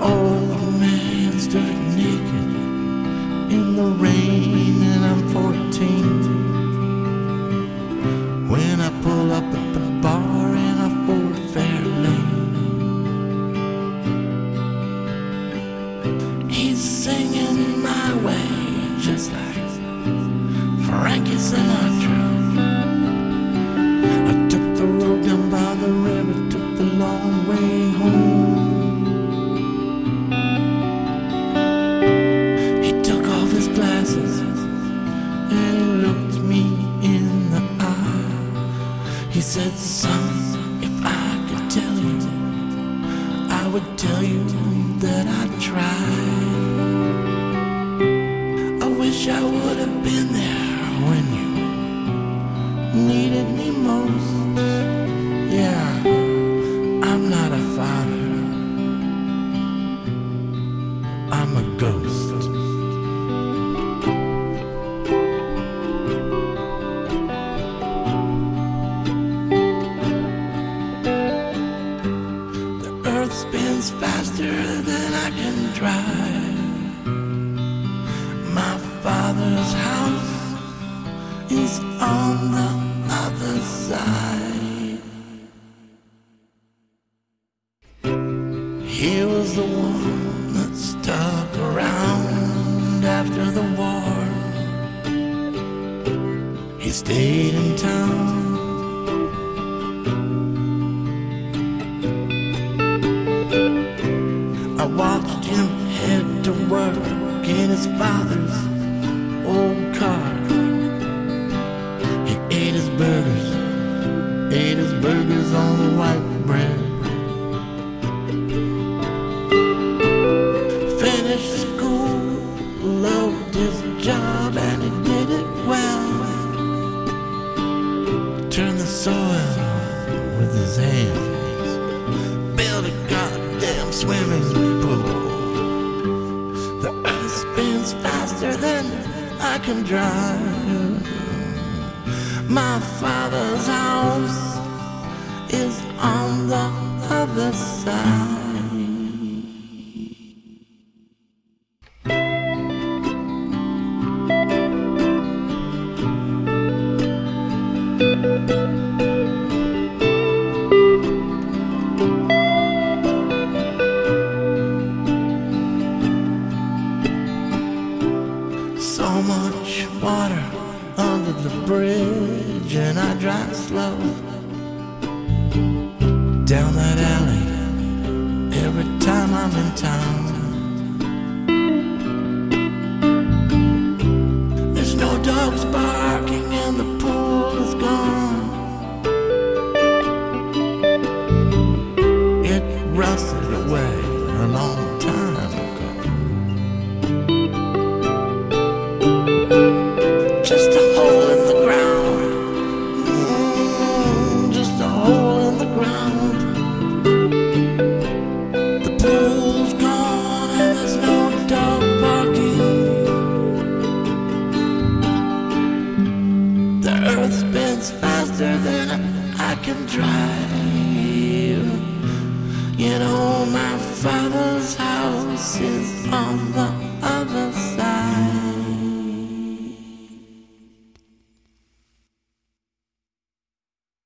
old man stood naked in the rain, and I'm 14. When I pull up at the bar in a Ford Fairlane, he's singing my way just like He said, Son, if I could tell you, I would tell you that I tried. I wish I would have been there when you needed me most. Yeah, I'm not a father, I'm a ghost. Faster than I can drive. My father's house is on the other side. He was the one that stuck around after the war. He stayed in town. Him head to work in his father's old car. He ate his burgers, ate his burgers on the white bread. Finished school, loved his job, and he did it well. Turned the soil with his hands, built a goddamn swimming I can drive. My father's house is on the other side. So bridge, and I drive slow down that alley every time I'm in town. I can drive. You know, my father's house is on the